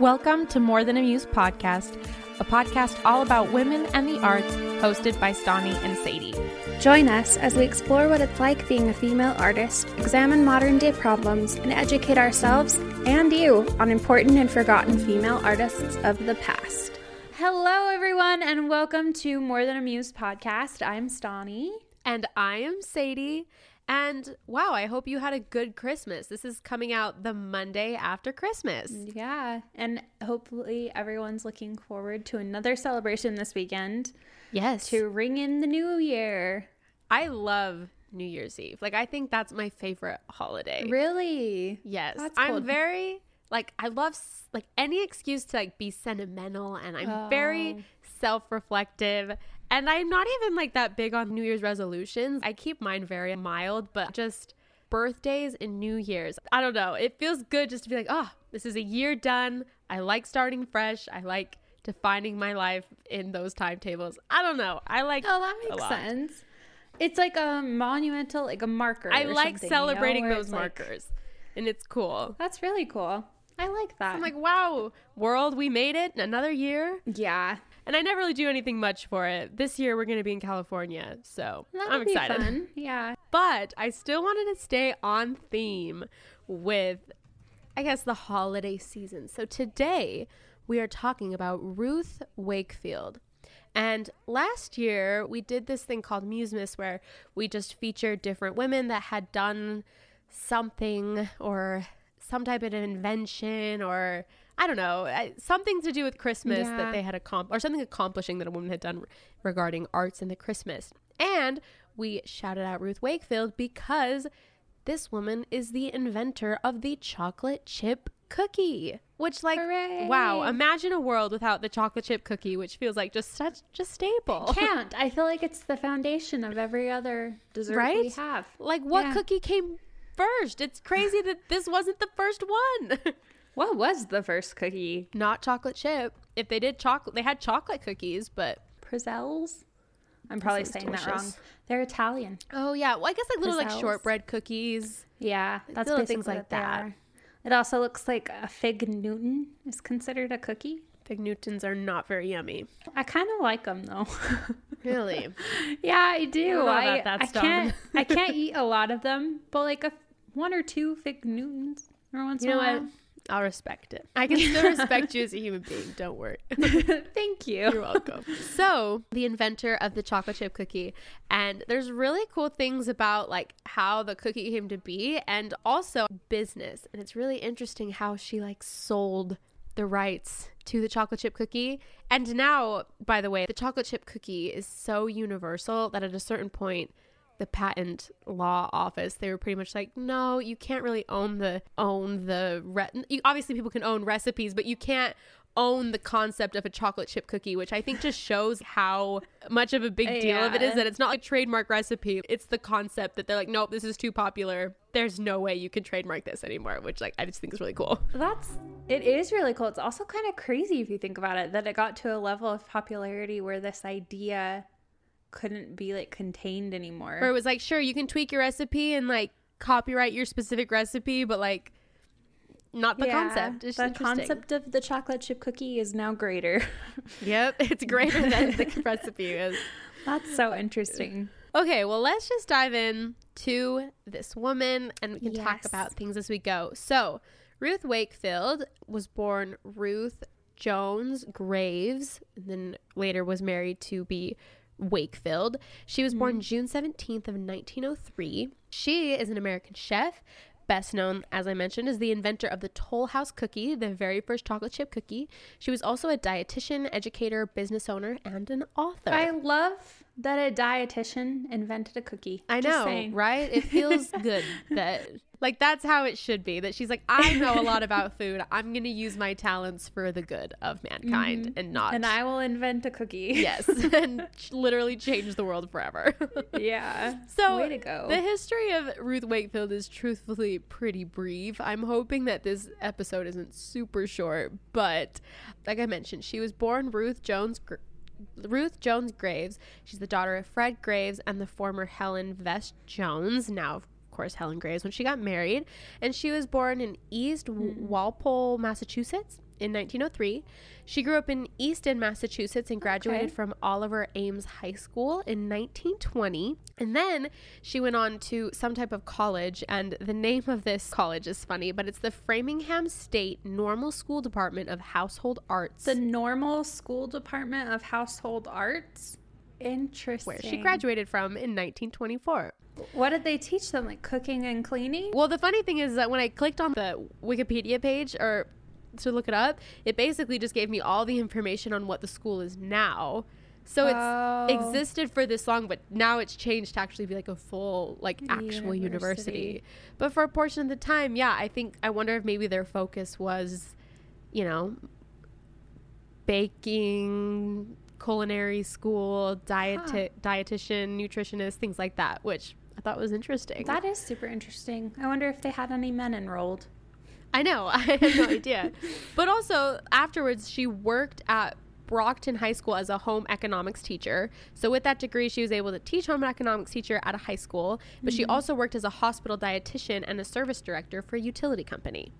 Welcome to More Than a Muse podcast, a podcast all about women and the arts, hosted by Stani and Sadie. Join us as we explore what it's like being a female artist, examine modern day problems, and educate ourselves and you on important and forgotten female artists of the past. Hello, everyone, and welcome to More Than a Muse podcast. I'm Stani. And I am Sadie. And wow, I hope you had a good Christmas. This is coming out the Monday after Christmas. Yeah. And hopefully everyone's looking forward to another celebration this weekend. Yes. To ring in the new year. I love New Year's Eve. Like, I think that's my favorite holiday. Really? Yes. That's cool. I'm very, like, I love, like, any excuse to, like, be sentimental. And I'm oh. very self reflective. And I'm not even like that big on New Year's resolutions. I keep mine very mild, but just birthdays and New Year's. I don't know. It feels good just to be like, oh, this is a year done. I like starting fresh. I like defining my life in those timetables. I don't know. I like Oh, that makes sense. It's like a monumental, like a marker. I like celebrating you know, those markers. Like, and it's cool. That's really cool. I like that. I'm like, wow, world, we made it. Another year. Yeah. And I never really do anything much for it. This year we're going to be in California, so That'll I'm excited. Yeah. But I still wanted to stay on theme with I guess the holiday season. So today we are talking about Ruth Wakefield. And last year we did this thing called Musemas where we just featured different women that had done something or some type of invention or I don't know, something to do with Christmas yeah. that they had accomplished, or something accomplishing that a woman had done regarding arts and the Christmas. And we shouted out Ruth Wakefield because this woman is the inventor of the chocolate chip cookie. Which, like, Hooray. wow! Imagine a world without the chocolate chip cookie, which feels like just such just staple. can't. I feel like it's the foundation of every other dessert right? we have. Like, what yeah. cookie came first? It's crazy that this wasn't the first one. What was the first cookie? Not chocolate chip. If they did chocolate, they had chocolate cookies, but Pizzelles. I'm probably saying delicious. that wrong. They're Italian. Oh yeah, well I guess like little like shortbread cookies. Yeah, that's little things like that. It also looks like a fig Newton is considered a cookie. Fig Newtons are not very yummy. I kind of like them though. really? yeah, I do. I, I, I can't. I can't eat a lot of them, but like a one or two fig Newtons or once you in a while. What? I'll respect it. I can still respect you as a human being. Don't worry. Thank you. You're welcome. So, the inventor of the chocolate chip cookie, and there's really cool things about like how the cookie came to be, and also business. And it's really interesting how she like sold the rights to the chocolate chip cookie. And now, by the way, the chocolate chip cookie is so universal that at a certain point the patent law office they were pretty much like no you can't really own the own the re- you, obviously people can own recipes but you can't own the concept of a chocolate chip cookie which i think just shows how much of a big deal yeah. of it is that it's not a trademark recipe. It's the concept that they're like nope this is too popular. There's no way you can trademark this anymore which like i just think is really cool. That's it is really cool. It's also kind of crazy if you think about it that it got to a level of popularity where this idea couldn't be like contained anymore. Where it was like, sure, you can tweak your recipe and like copyright your specific recipe, but like not the yeah, concept. It's the concept of the chocolate chip cookie is now greater. yep, it's greater than the recipe is. That's so interesting. Okay, well, let's just dive in to this woman and we can yes. talk about things as we go. So, Ruth Wakefield was born Ruth Jones Graves, and then later was married to be Wakefield. She was born mm. June 17th of 1903. She is an American chef, best known, as I mentioned, as the inventor of the Toll House cookie, the very first chocolate chip cookie. She was also a dietitian, educator, business owner, and an author. I love that a dietitian invented a cookie. I Just know, saying. right? It feels good that like that's how it should be. That she's like, I know a lot about food. I'm gonna use my talents for the good of mankind and not Mm-hmm. And I will invent a cookie. yes, and literally change the world forever. yeah. So way to go. The history of Ruth Wakefield is truthfully pretty brief. I'm hoping that this episode isn't super short, but like I mentioned, she was born Ruth Jones Gr- Ruth Jones Graves. She's the daughter of Fred Graves and the former Helen Vest Jones, now of course Helen Graves when she got married, and she was born in East mm-hmm. Walpole, Massachusetts. In 1903, she grew up in Easton, Massachusetts, and graduated Okay. from Oliver Ames High School in 1920. And then she went on to some type of college, and the name of this college is funny, but it's the Framingham State Normal School Department of Household Arts. the normal school department of household arts. Interesting. where she graduated from in 1924. What did they teach them? Like cooking and cleaning? Well, the funny thing is that when I clicked on the Wikipedia page or to look it up, it basically just gave me all the information on what the school is now. So it's Oh. existed for this long, but now it's changed to actually be like a full, like actual university. University. But for a portion of the time, yeah, I think I wonder if maybe their focus was, you know, baking, culinary school, diet dietitian, nutritionist, things like that, which I thought was interesting. That is super interesting. I wonder if they had any men enrolled. I know. I had no idea. But also, afterwards, she worked at Brockton High School as a home economics teacher. So, with that degree, she was able to teach home economics teacher at a high school. But she mm. also worked as a hospital dietitian and a service director for a utility company.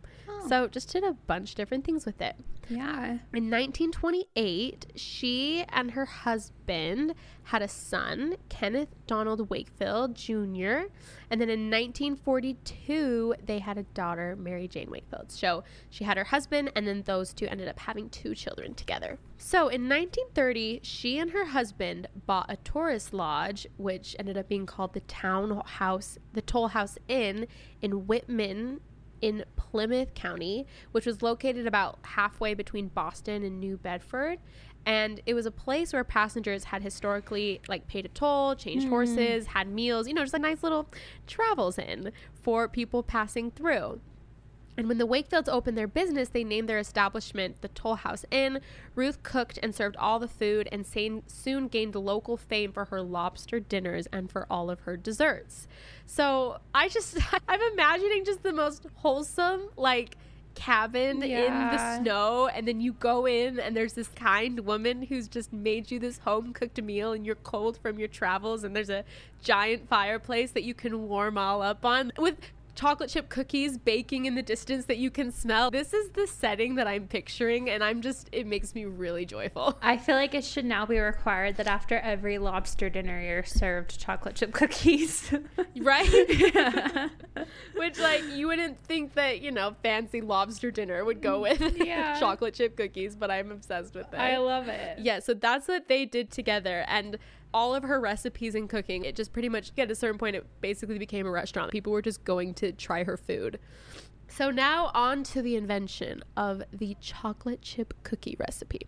Oh. So, just did a bunch of different things with it. Yeah. In 1928, she and her husband had a son, Kenneth Donald Wakefield Jr. And then in 1942, they had a daughter, Mary Jane Wakefield. So she had her husband, and then those two ended up having two children together. So in 1930, she and her husband bought a tourist lodge, which ended up being called the Town House, the Toll House Inn in Whitman, in Plymouth County, which was located about halfway between Boston and New Bedford. And it was a place where passengers had historically like paid a toll, changed hmm. horses, had meals, you know, just a nice little travels in for people passing through. And when the Wakefields opened their business, they named their establishment the Toll House Inn. Ruth cooked and served all the food and soon gained local fame for her lobster dinners and for all of her desserts. So I just, I'm imagining just the most wholesome, like, cabin in the snow and then you go in and there's this kind woman who's just made you this home cooked meal and you're cold from your travels and there's a giant fireplace that you can warm all up on with chocolate chip cookies baking in the distance that you can smell. This is the setting that I'm picturing and I'm just it makes me really joyful. I feel like it should now be required that after every lobster dinner, you're served chocolate chip cookies. Right? Which like you wouldn't think that, you know, fancy lobster dinner would go mm, with Yeah. chocolate chip cookies, but I'm obsessed with it. I love it. Yeah, so that's what they did together. And all of her recipes and cooking, it just pretty much at a certain point, it basically became a restaurant. People were just going to try her food. So now on to the invention of the chocolate chip cookie recipe.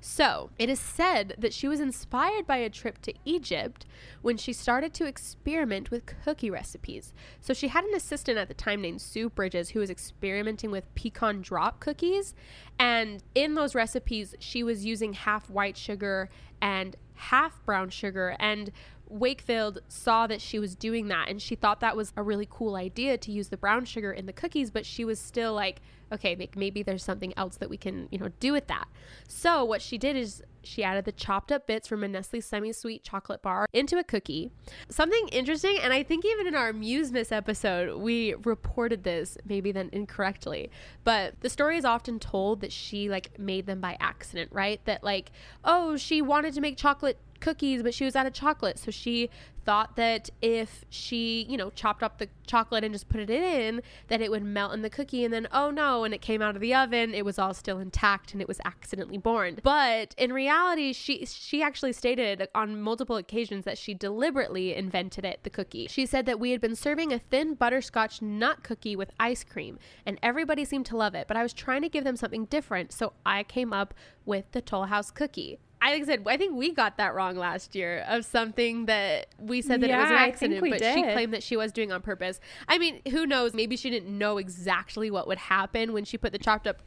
So, it is said that she was inspired by a trip to Egypt when she started to experiment with cookie recipes. So, she had an assistant at the time named Sue Bridges who was experimenting with pecan drop cookies. And in those recipes, she was using half white sugar and half brown sugar. And Wakefield saw that she was doing that and she thought that was a really cool idea to use the brown sugar in the cookies, but she was still like, okay, maybe there's something else that we can, you know, do with that. So what she did is she added the chopped up bits from a Nestle semi-sweet chocolate bar into a cookie. Something interesting, and I think even in our Musemas episode, we reported this, maybe then incorrectly, but the story is often told that she like made them by accident, right? That like, oh, she wanted to make chocolate cookies, but she was out of chocolate. So she thought that if she, you know, chopped up the chocolate and just put it in, that it would melt in the cookie. And then, oh no, when it came out of the oven, it was all still intact and it was accidentally born. But in reality, she she actually stated on multiple occasions that she deliberately invented it, the cookie. She said that we had been serving a thin butterscotch nut cookie with ice cream, and everybody seemed to love it. But I was trying to give them something different, so I came up with the Toll House cookie. I like I said, I think we got that wrong last year of something that we said that it was an Yeah, accident, but she claimed that she was doing on purpose. I mean, who knows? Maybe she didn't know exactly what would happen when she put the chopped up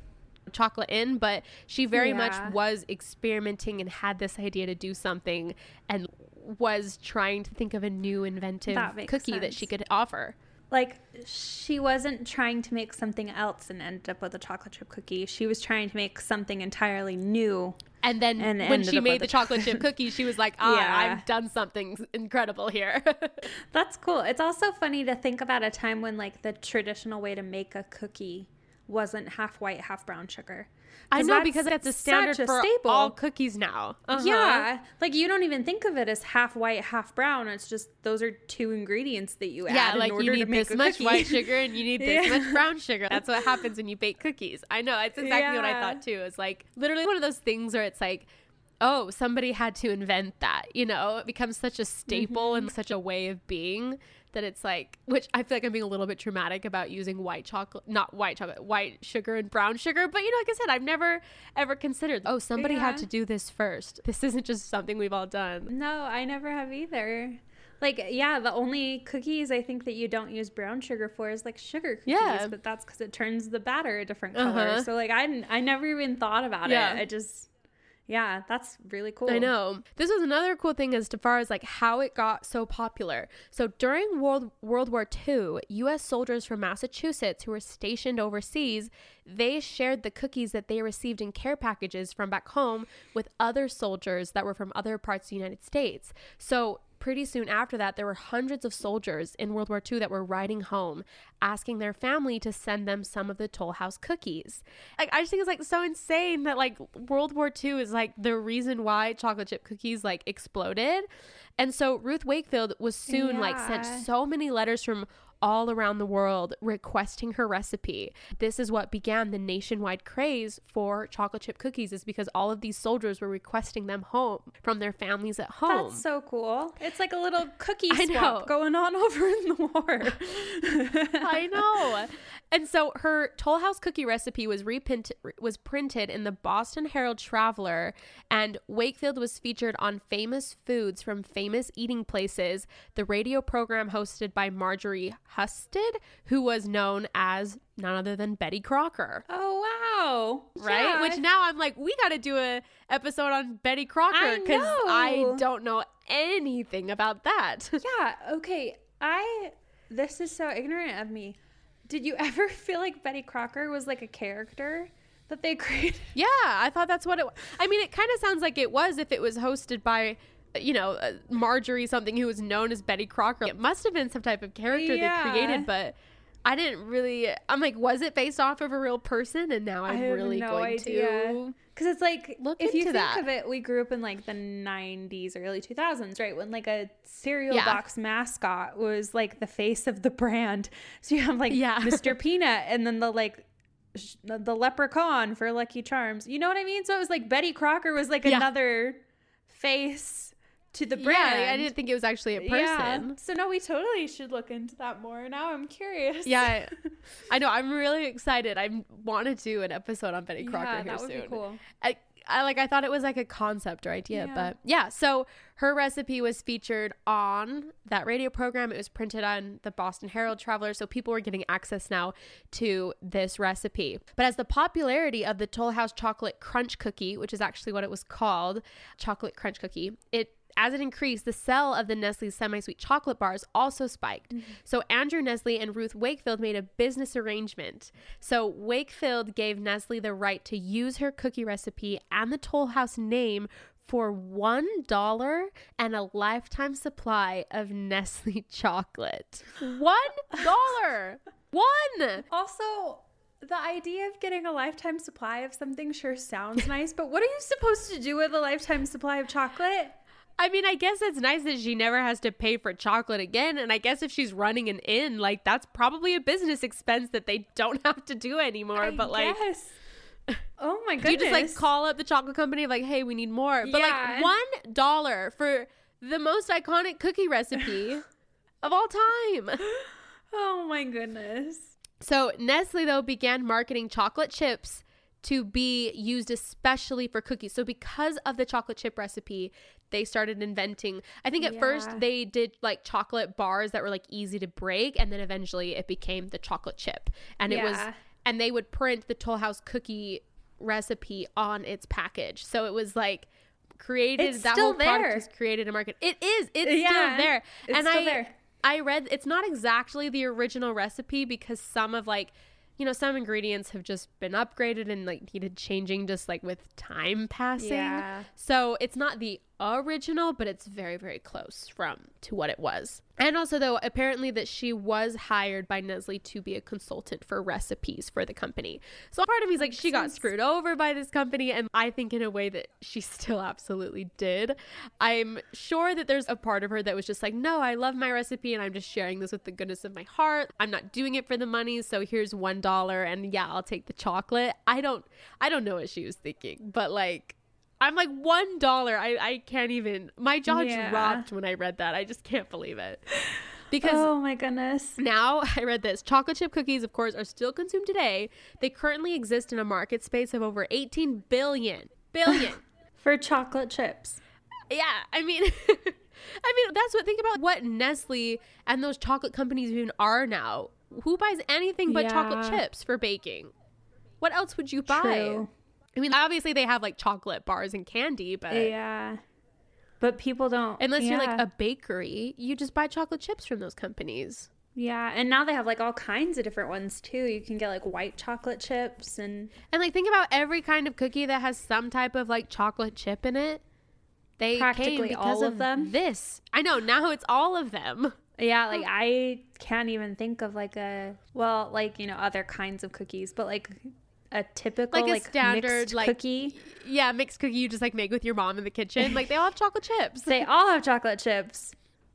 chocolate in, but she very much was experimenting and had this idea to do something and was trying to think of a new inventive That cookie that she could offer. Like she wasn't trying to make something else and ended up with a chocolate chip cookie. She was trying to make something entirely new. And then And when she made the chocolate chip cookie, she was like, ah, Yeah. I've done something incredible here. That's cool. It's also funny to think about a time when like the traditional way to make a cookie wasn't half white, half brown sugar. I know that's because that's a standard a for staple. all cookies now. Uh-huh. Yeah, like you don't even think of it as half white, half brown. It's just those are two ingredients that you Yeah, add like in order you to need make this much cookie. white sugar and you need this Yeah. much brown sugar. That's what happens when you bake cookies. I know. It's exactly what I thought too. It's like literally one of those things where it's like, oh, somebody had to invent that. You know, it becomes such a staple Mm-hmm. and such a way of being that it's like, which I feel like I'm being a little bit traumatic about using white chocolate, not white chocolate, white sugar and brown sugar. But you know, like I said, I've never ever considered, oh, somebody had to do this first. This isn't just something we've all done. No, I never have either. Like, yeah, the only cookies I think that you don't use brown sugar for is like sugar cookies, Yeah. but that's because it turns the batter a different color. Uh-huh. So, like, I, I never even thought about Yeah. it. I just, yeah, that's really cool. I know. This was another cool thing as far as like how it got so popular. So during World World War II, US soldiers from Massachusetts who were stationed overseas, they shared the cookies that they received in care packages from back home with other soldiers that were from other parts of the United States. So pretty soon after that, there were hundreds of soldiers in World War II that were writing home, asking their family to send them some of the Toll House cookies. Like, I just think it's like so insane that like World War II is like the reason why chocolate chip cookies like exploded. And so Ruth Wakefield was soon like sent so many letters from all around the world requesting her recipe. This is what began the nationwide craze for chocolate chip cookies is because all of these soldiers were requesting them home from their families at home. That's so cool. It's like a little cookie swap going on over in the war. I know. And so her Toll House cookie recipe was reprinted was printed in the Boston Herald Traveler and Wakefield was featured on famous foods from famous eating places, the radio program hosted by Marjorie Husted, who was known as none other than Betty Crocker. Oh wow! Right? Yeah. Which now I'm like, we got to do a episode on Betty Crocker because I know. don't know anything about that. yeah. Okay. I. This is so ignorant of me. Did you ever feel like Betty Crocker was like a character that they created? Yeah, I thought that's what it. I mean, it kind of sounds like it was if it was hosted by, you know, uh, Marjorie something who was known as Betty Crocker. It must have been some type of character Yeah. they created, but I didn't really. I'm like, was it based off of a real person? And now I'm really no going idea. to. Because it's like, Look if you think that. of it, we grew up in like the 90s, early 2000s, right? When like a cereal Yeah. box mascot was like the face of the brand. So you have like Yeah. Mr. Peanut and then the like sh- the leprechaun for Lucky Charms. You know what I mean? So it was like Betty Crocker was like Yeah. another face to the brand. Yeah, I didn't think it was actually a person. Yeah. So no, we totally should look into that more. Now I'm curious. Yeah, I know. I'm really excited. I want to do an episode on Betty Crocker Yeah, here that would soon. be cool. I, I like I thought it was like a concept or idea, Yeah. but yeah. So her recipe was featured on that radio program. It was printed on the Boston Herald Traveler, so people were getting access now to this recipe. But as the popularity of the Toll House chocolate crunch cookie, which is actually what it was called, chocolate crunch cookie, it as it increased, the sale of the Nestle semi-sweet chocolate bars also spiked. Mm-hmm. So Andrew Nestle and Ruth Wakefield made a business arrangement. So Wakefield gave Nestle the right to use her cookie recipe and the Toll House name for one dollar and a lifetime supply of Nestle chocolate. One dollar. One. Also, the idea of getting a lifetime supply of something sure sounds nice, but what are you supposed to do with a lifetime supply of chocolate? I mean, I guess it's nice that she never has to pay for chocolate again. And I guess if she's running an inn, like that's probably a business expense that they don't have to do anymore. I but like, guess. Oh my goodness. you just like call up the chocolate company like, hey, we need more? But Yeah. like one dollar for the most iconic cookie recipe of all time. Oh my goodness. So Nestle though began marketing chocolate chips to be used especially for cookies. So because of the chocolate chip recipe, they started inventing. I think at first they did like chocolate bars that were like easy to break and then eventually it became the chocolate chip. And it was Yeah. And they would print the Toll House cookie recipe on its package. So it was like created It's that still whole product there. was created a market. It is. It's Yeah, still there. it's and still I there. I read it's not exactly the original recipe because some of like you know some ingredients have just been upgraded and like needed changing just like with time passing. Yeah. So it's not the original, but it's very very close from to what it was. And also though apparently that she was hired by Nestle to be a consultant for recipes for the company. So part of me is like she got screwed over by this company and I think in a way that she still absolutely did. I'm sure that there's a part of her that was just like, "No, I love my recipe and I'm just sharing this with the goodness of my heart. I'm not doing it for the money, so here's $1 and yeah, I'll take the chocolate." I don't I don't know what she was thinking, but like I'm like one dollar. I I can't even. My jaw Yeah. dropped when I read that. I just can't believe it. Because Oh my goodness. now I read this. Chocolate chip cookies, of course, are still consumed today. They currently exist in a market space of over 18 billion. Billion. For chocolate chips. yeah, I mean, I mean that's what. Think about what Nestle and those chocolate companies even are now. Who buys anything but chocolate chips for baking? What else would you buy? True. I mean, obviously they have like chocolate bars and candy, but Yeah. But people don't. unless you're like a bakery, you just buy chocolate chips from those companies. Yeah, and now they have like all kinds of different ones too. You can get like white chocolate chips and And like think about every kind of cookie that has some type of like chocolate chip in it. They Practically came because all of them? This I know now it's all of them. yeah, like I can't even think of like a well, like you know other kinds of cookies, but like a typical Like like, a standard mixed like cookie. Yeah, mixed cookie you just like make with your mom in the kitchen. Like they all have chocolate chips. They all have chocolate chips.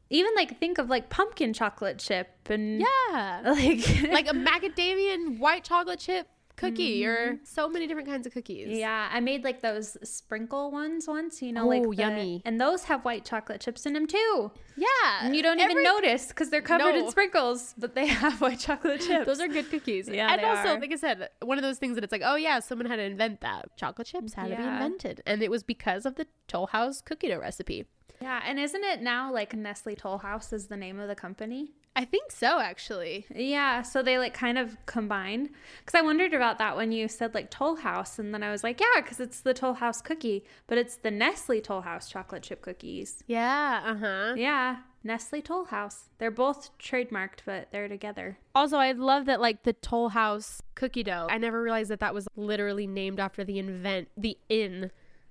Even like think of like pumpkin chocolate chip and yeah. like like a macadamian white chocolate chip cookie or so many different kinds of cookies. Mm-hmm. Yeah, I made like those sprinkle ones once, you know, like Oh, the- yummy. and those have white chocolate chips in them too. Yeah. And you don't Every- even notice because they're covered No. in sprinkles, but they have white chocolate chips. Those are good cookies. Yeah, and also, are. like I said, one of those things that it's like, oh yeah, someone had to invent that. Chocolate chips had to be invented, and it was because of the Toll House cookie dough recipe. Yeah, and isn't it now like Nestle Toll House is the name of the company? I think so, actually. Yeah, so they like kind of combined. Because I wondered about that when you said like Toll House, and then I was like, yeah, because it's the Toll House cookie, but it's the Nestle Toll House chocolate chip cookies. Yeah. Uh huh. Yeah, Nestle Toll House. They're both trademarked, but they're together. Also, I love that like the Toll House cookie dough. I never realized that that was literally named after the invent the inn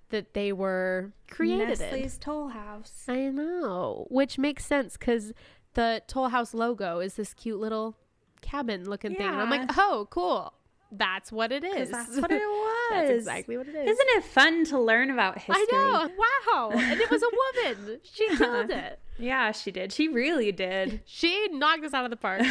that they were created in. Nestle's Toll House. I know, which makes sense because the Toll House logo is this cute little cabin looking thing, and I'm like, oh, cool. That's what it is. That's what it was. That's exactly what it is. Isn't it fun to learn about history? I know. Wow. And it was a woman. She killed it. Yeah, she did. She really did. She knocked us out of the park.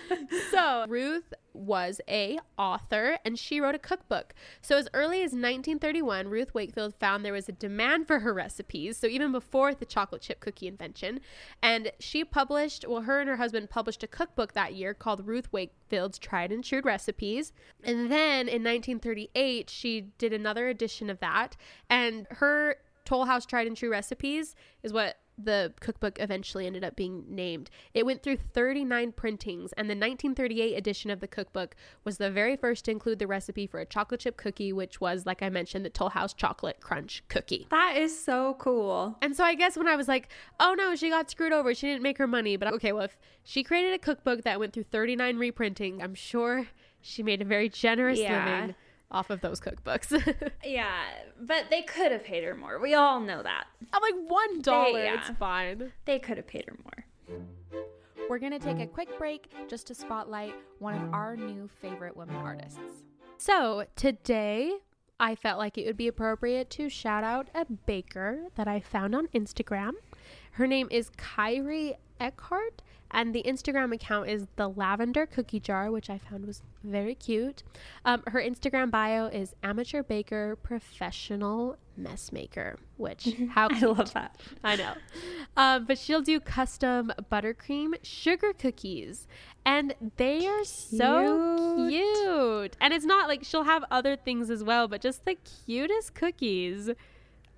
so Ruth was a author and she wrote a cookbook. So as early as 1931, Ruth Wakefield found there was a demand for her recipes. So even before the chocolate chip cookie invention, and she published, well, her and her husband published a cookbook that year called Ruth Wakefield's Tried and True Recipes. And then in 1938, she did another edition of that, and her Toll House Tried and True Recipes is what the cookbook eventually ended up being named. It went through 39 printings, and the 1938 edition of the cookbook was the very first to include the recipe for a chocolate chip cookie, which was, like I mentioned, the Toll House Chocolate Crunch Cookie. That is so cool. And so I guess when I was like, oh no, she got screwed over, she didn't make her money. But okay, well, if she created a cookbook that went through 39 reprinting, I'm sure she made a very generous Yeah. living off of those cookbooks. Yeah, but they could have paid her more. We all know that. I'm like, one dollar, yeah. it's fine. They could have paid her more. We're going to take a quick break just to spotlight one of our new favorite women artists. So today, I felt like it would be appropriate to shout out a baker that I found on Instagram. Her name is Kyrie Eckhart, and the Instagram account is the Lavender Cookie Jar, which I found was very cute. Um, her Instagram bio is amateur baker, professional mess maker, which how I love that. I know. Um, but she'll do custom buttercream sugar cookies. And they are so Cute. cute. And it's not like she'll have other things as well, but just the cutest cookies.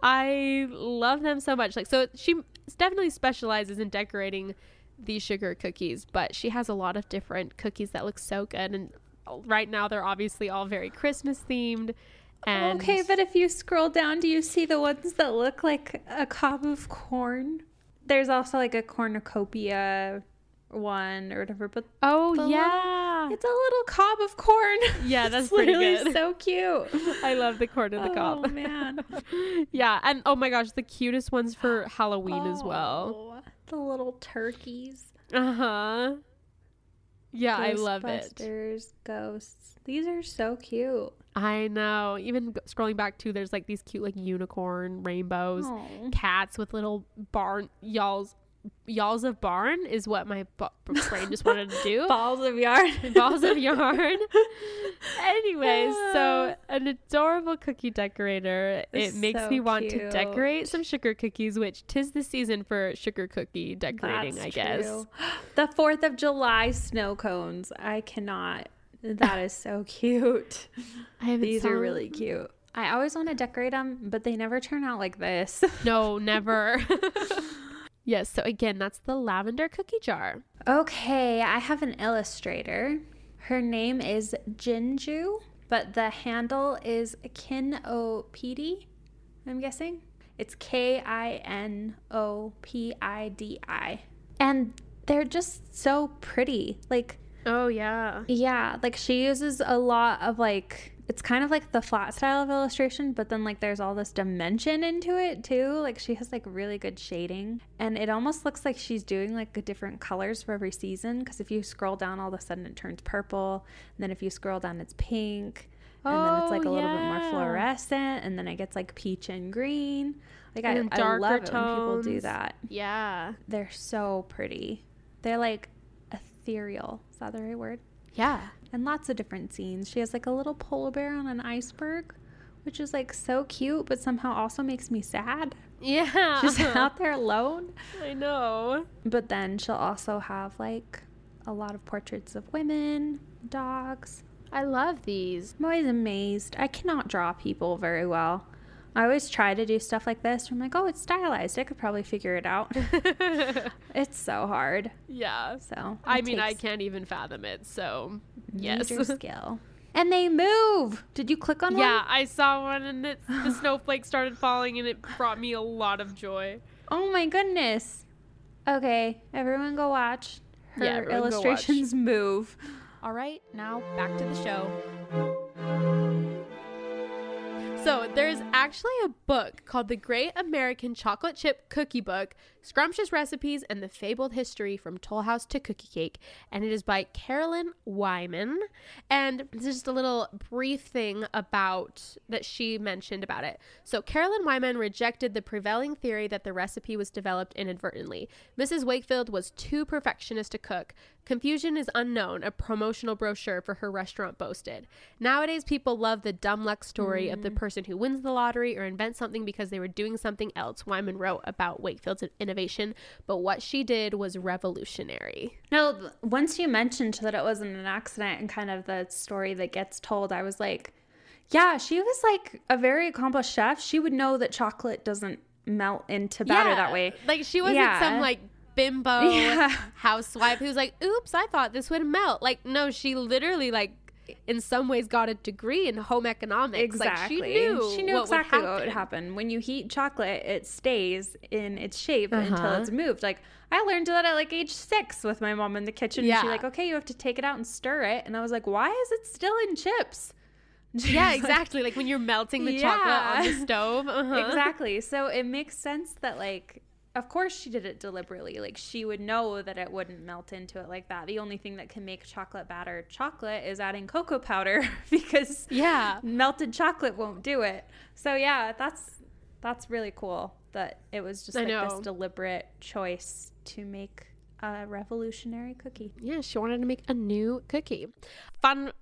I love them so much. Like so she definitely specializes in decorating these sugar cookies, but she has a lot of different cookies that look so good and right now they're obviously all very Christmas themed. And okay, but if you scroll down, do you see the ones that look like a cob of corn? There's also like a cornucopia one or whatever, but oh the little- yeah, it's a little cob of corn. Yeah, that's pretty literally good. so cute. I love the corn of the oh cob. man, yeah, and oh my gosh, the cutest ones for Halloween as well. Oh. The little turkeys. Uh huh. Yeah, I love it. Ghostbusters, Ghosts. These are so cute. I know. Even g- scrolling back too, there's like these cute like unicorn rainbows, Aw. cats with little barn y'all's y'alls of barn is what my bu- brain just wanted to do. Balls of yarn. balls of yarn. Anyways, so ah. an adorable cookie decorator. It makes so me want to decorate some sugar cookies, which tis the season for sugar cookie decorating, That's I guess. true. The 4th of July snow cones. I cannot. That is so cute. These are really cute. I always want to decorate them, but they never turn out like this. No, never. Yes, so again, that's the lavender cookie jar. Okay, I have an illustrator. Her name is Jinju, but the handle is Kin I'm guessing it's K I N O P I D I, and they're just so pretty. Like, Oh yeah. yeah, like she uses a lot of like. It's kind of like the flat style of illustration, but then like there's all this dimension into it too. Like she has like really good shading, and it almost looks like she's doing like different colors for every season. Because if you scroll down, all of a sudden it turns purple, and then if you scroll down, it's pink, and then it's like a Oh, little bit more oh, fluorescent, and then it gets like peach and green. Like I, And I darker love it when people do that. Yeah. They're so pretty. They're like ethereal. Is that the right word? Yeah. And lots of different scenes. She has like a little polar bear on an iceberg, which is like so cute, but somehow also makes me sad. Yeah. She's out there alone. I know. But then she'll also have like a lot of portraits of women, dogs. I love these. I'm always amazed. I cannot draw people very well. I always try to do stuff like this. I'm like, oh, it's stylized. I could probably figure it out. it's so hard. yeah. So I mean, I can't even fathom it. So, yes. major skill. And they move. Did you click on one? Yeah, I saw one and it, the snowflake started falling and it brought me a lot of joy. Oh my goodness. Okay, everyone go watch her Yeah, everyone go watch. illustrations move. All right, now back to the show. So, there's actually a book called The Great American Chocolate Chip Cookie Book Scrumptious Recipes and the Fabled History from Toll House to Cookie Cake. And it is by Carolyn Wyman. And this is just a little brief thing about that she mentioned about it. So, Carolyn Wyman rejected the prevailing theory that the recipe was developed inadvertently. Mrs. Wakefield was too perfectionist to cook. Confusion is unknown, a promotional brochure for her restaurant boasted. Nowadays, people love the dumb luck story of the mm. person who wins the lottery or invents something because they were doing something else, Wyman wrote about Wakefield's innovation. But what she did was revolutionary. No, once you mentioned that it wasn't an accident and kind of the story that gets told, I was like, yeah, she was like a very accomplished chef. She would know that chocolate doesn't melt into batter that way. Like, she wasn't Yeah. some like bimbo Yeah. housewife who's like, oops, I thought this would melt. Like, no, she literally, like, in some ways got a degree in home economics. Exactly. Like, she knew, She knew what would exactly what would happen. When you heat chocolate, it stays in its shape until Uh-huh. it's moved. Like I learned that at like age six with my mom in the kitchen. Yeah. She's like, okay, you have to take it out and stir it. And I was like, why is it still in chips? Yeah, was like, exactly. Like, when you're melting the chocolate on the stove. Uh-huh. exactly. So it makes sense that like of course she did it deliberately. Like she would know that it wouldn't melt into it like that. The only thing that can make chocolate batter chocolate is adding cocoa powder because Yeah. melted chocolate won't do it. So yeah, that's that's really cool that it was just I like this deliberate choice to make a revolutionary cookie. Yeah, she wanted to make a new cookie. Fun,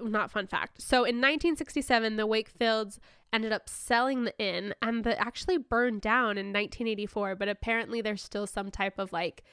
not fun fact. So in 1967, the Wakefields ended up selling the inn and the actually burned down in 1984, but apparently there's still some type of like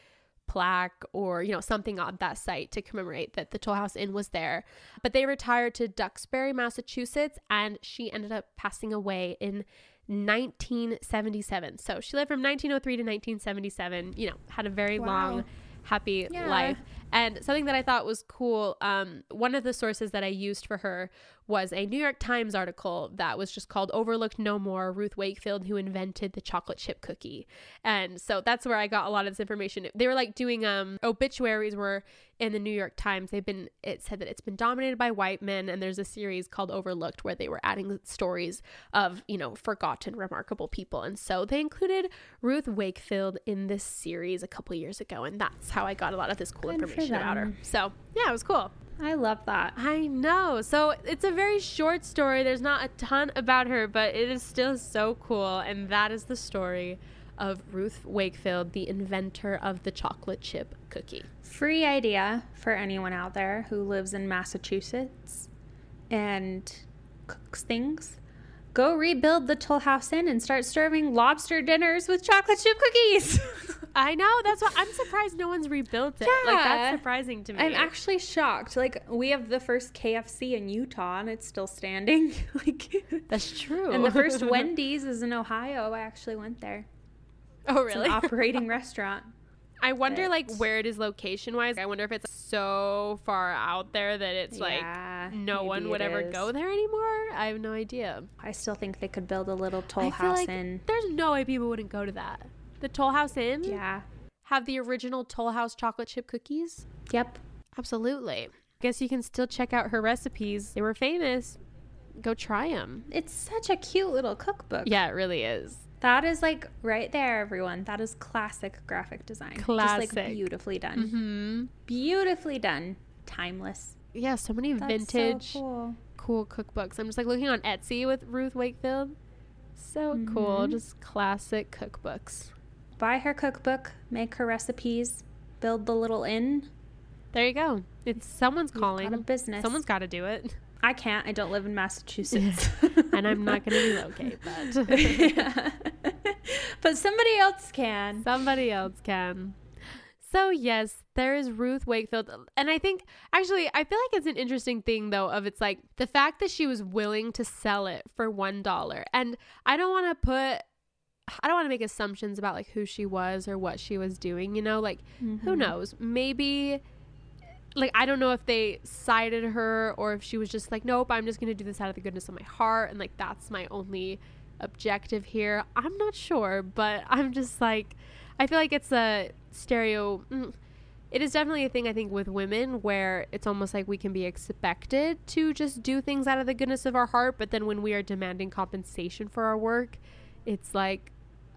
plaque or you know something on that site to commemorate that the Toll House Inn was there. But they retired to Duxbury, Massachusetts, and she ended up passing away in 1977. So she lived from 1903 to 1977. You know, had a very Wow. long, happy Yeah. life. And something that I thought was cool, um, one of the sources that I used for her was a New York Times article that was just called Overlooked No More Ruth Wakefield, who invented the chocolate chip cookie. And so that's where I got a lot of this information. They were like doing um, obituaries were in the New York Times. They've been, it said that it's been dominated by white men. And there's a series called Overlooked where they were adding stories of, you know, forgotten, remarkable people. And so they included Ruth Wakefield in this series a couple years ago. And that's how I got a lot of this cool Good information about her. So yeah, it was cool. I love that. I know. So it's a very short story. There's not a ton about her, but it is still so cool. And that is the story of Ruth Wakefield, the inventor of the chocolate chip cookie. Free idea for anyone out there who lives in Massachusetts and cooks things. Go rebuild the Toll House Inn and start serving lobster dinners with chocolate chip cookies. I know. That's why I'm surprised no one's rebuilt it. Like, Yeah. that's surprising to me. I'm actually shocked. Like we have the first KFC in Utah and it's still standing. like that's true. and the first Wendy's is in Ohio. I actually went there. oh, It's really? an operating restaurant. I wonder, like, where it is location wise. I wonder if it's so far out there that it's Yeah, like no one would ever is. go there anymore. I have no idea. I still think they could build a little Toll I feel House like Inn. there's no way people wouldn't go to that. The Toll House Inn Yeah. have the original Toll House chocolate chip cookies. Yep. Absolutely. I guess you can still check out her recipes. They were famous. Go try them. It's such a cute little cookbook. Yeah, it really is. That is like right there, everyone. That is classic graphic design. Just like Classic. beautifully done. Hmm. Beautifully done. Timeless. Yeah, so many That's vintage, so cool. cool cookbooks. I'm just like looking on Etsy with Ruth Wakefield. So cool. Mhm. Just classic cookbooks. Buy her cookbook, make her recipes, build the little inn. There you go. It's someone's You've calling. Business. Someone's got to do it. I can't. I don't live in Massachusetts. and I'm not going to relocate, but but somebody else can. somebody else can. So yes, there is Ruth Wakefield, and I think actually I feel like it's an interesting thing though of it's like the fact that she was willing to sell it for one dollar, and I don't want to put. I don't want to make assumptions about like who she was or what she was doing, you know, like who mm-hmm. knows? Maybe like I don't know if they sided her or if she was just like, nope, I'm just gonna do this out of the goodness of my heart, and like that's my only objective here. I'm not sure, but I'm just like, I feel like it's a stereo. mm, It is definitely a thing I think with women where it's almost like we can be expected to just do things out of the goodness of our heart, but then when we are demanding compensation for our work, it's like,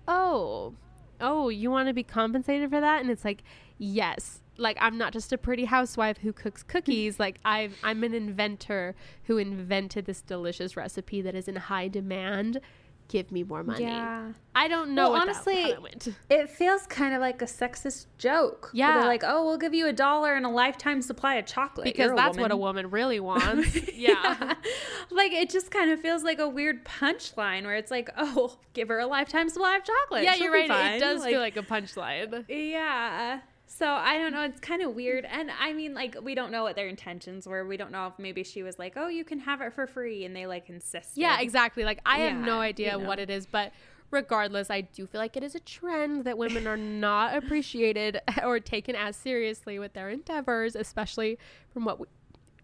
oh, oh, you want to be compensated for that? And it's like, yes. Like I'm not just a pretty housewife who cooks cookies. like I've I'm an inventor who invented this delicious recipe that is in high demand. Give me more money. Yeah. I don't know. Well, honestly, how that went. It feels kind of like a sexist joke. Yeah. They're like, oh, we'll give you a dollar and a lifetime supply of chocolate. because that's what a woman. woman really wants. yeah. like it just kind of feels like a weird punchline where it's like, oh, give her a lifetime supply of chocolate. Yeah, She'll you're right. fine. It does feel like a punchline. Yeah. So I don't know. It's kind of weird. And I mean, like, we don't know what their intentions were. We don't know if maybe she was like, oh, you can have it for free. And they like insisted. Yeah, exactly. Like I have no idea you know. what it is, but regardless, I do feel like it is a trend that women are not appreciated or taken as seriously with their endeavors, especially from what we,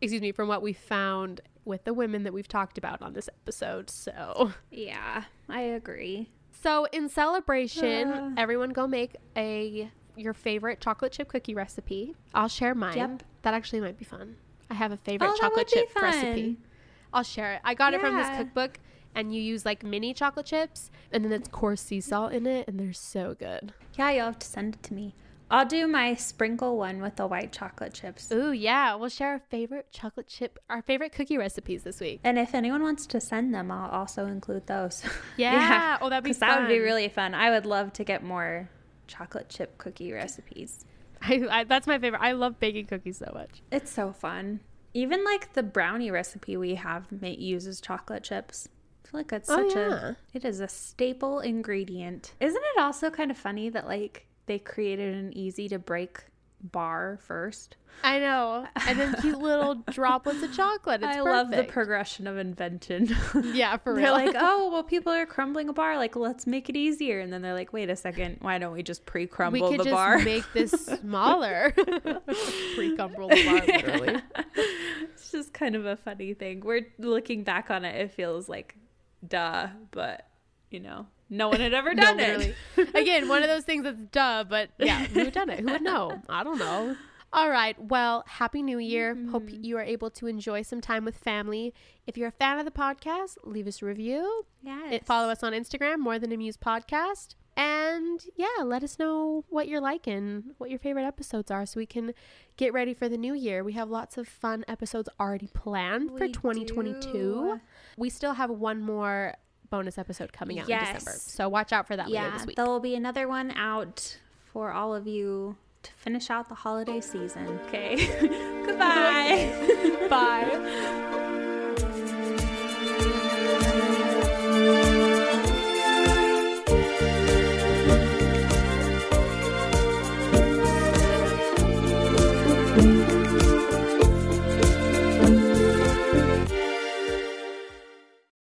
excuse me, from what we found with the women that we've talked about on this episode. So, Yeah, I agree. so in celebration, Uh. everyone go make a your favorite chocolate chip cookie recipe. I'll share mine. Yep. That actually might be fun. I have a favorite Oh, chocolate chip recipe. I'll share it. I got it from this cookbook, and you use like mini chocolate chips, and then it's coarse sea salt in it, and they're so good. Yeah, you'll have to send it to me. I'll do my sprinkle one with the white chocolate chips. Ooh, yeah. We'll share our favorite chocolate chip, our favorite cookie recipes this week. And if anyone wants to send them, I'll also include those. Yeah. Oh, that'd be 'cause that would be really fun. I would love to get more chocolate chip cookie recipes. I, I, that's my favorite. I love baking cookies so much. It's so fun. Even like the brownie recipe we have uses chocolate chips. I feel like it's Oh, such yeah. a it is a staple ingredient. Isn't it also kind of funny that like they created an easy to break bar first. I know. And then cute little droplets of chocolate. It's I love the progression of invention. Yeah, for They're real. like, oh, well, people are crumbling a bar. Like, let's make it easier. And then they're like, wait a second. Why don't we just pre-crumble could the just bar? make this smaller. Pre-crumble the bar, literally. it's just kind of a funny thing. We're looking back on it. It feels like, duh, but you know, no one had ever done literally. it. Again, one of those things that's duh, but yeah, who done it? Who would know? I don't know. All right. Well, happy new year. Hope mm-hmm. you are able to enjoy some time with family. If you're a fan of the podcast, leave us a review. Yes. It, follow us on Instagram, More Than a Muse Podcast. And yeah, let us know what you're liking, what your favorite episodes are, so we can get ready for the new year. We have lots of fun episodes already planned for 2022. do. We still have one more bonus episode coming out in December. So watch out for that yeah, this week. there will be another one out for all of you to finish out the holiday season. Okay. Goodbye. Bye.